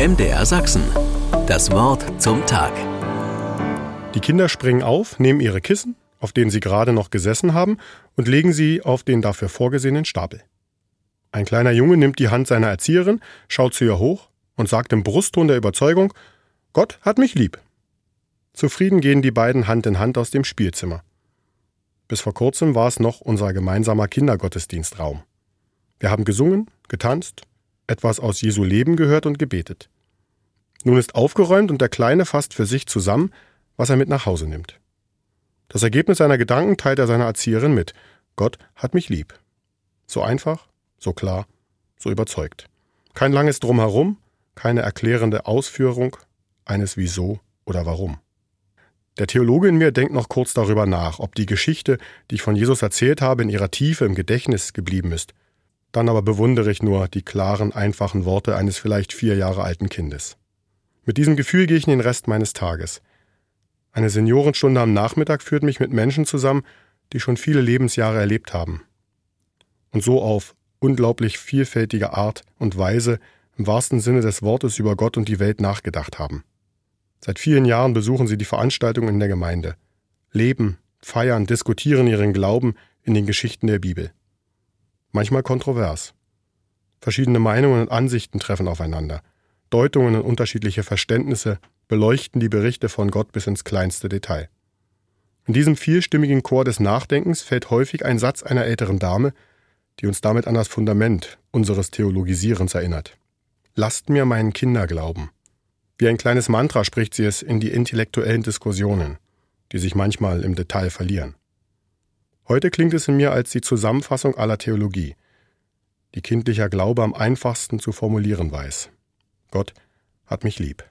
MDR Sachsen. Das Wort zum Tag. Die Kinder springen auf, nehmen ihre Kissen, auf denen sie gerade noch gesessen haben, und legen sie auf den dafür vorgesehenen Stapel. Ein kleiner Junge nimmt die Hand seiner Erzieherin, schaut zu ihr hoch und sagt im Brustton der Überzeugung, Gott hat mich lieb. Zufrieden gehen die beiden Hand in Hand aus dem Spielzimmer. Bis vor kurzem war es noch unser gemeinsamer Kindergottesdienstraum. Wir haben gesungen, getanzt, etwas aus Jesu Leben gehört und gebetet. Nun ist aufgeräumt und der Kleine fasst für sich zusammen, was er mit nach Hause nimmt. Das Ergebnis seiner Gedanken teilt er seiner Erzieherin mit. Gott hat mich lieb. So einfach, so klar, so überzeugt. Kein langes Drumherum, keine erklärende Ausführung eines Wieso oder Warum. Der Theologe in mir denkt noch kurz darüber nach, ob die Geschichte, die ich von Jesus erzählt habe, in ihrer Tiefe im Gedächtnis geblieben ist. Dann aber bewundere ich nur die klaren, einfachen Worte eines vielleicht vier Jahre alten Kindes. Mit diesem Gefühl gehe ich in den Rest meines Tages. Eine Seniorenstunde am Nachmittag führt mich mit Menschen zusammen, die schon viele Lebensjahre erlebt haben. Und so auf unglaublich vielfältige Art und Weise im wahrsten Sinne des Wortes über Gott und die Welt nachgedacht haben. Seit vielen Jahren besuchen sie die Veranstaltungen in der Gemeinde, leben, feiern, diskutieren ihren Glauben in den Geschichten der Bibel. Manchmal kontrovers. Verschiedene Meinungen und Ansichten treffen aufeinander. Deutungen und unterschiedliche Verständnisse beleuchten die Berichte von Gott bis ins kleinste Detail. In diesem vielstimmigen Chor des Nachdenkens fällt häufig ein Satz einer älteren Dame, die uns damit an das Fundament unseres Theologisierens erinnert. Lasst mir meinen Kinder glauben. Wie ein kleines Mantra spricht sie es in die intellektuellen Diskussionen, die sich manchmal im Detail verlieren. Heute klingt es in mir als die Zusammenfassung aller Theologie, die kindlicher Glaube am einfachsten zu formulieren weiß. Gott hat mich lieb.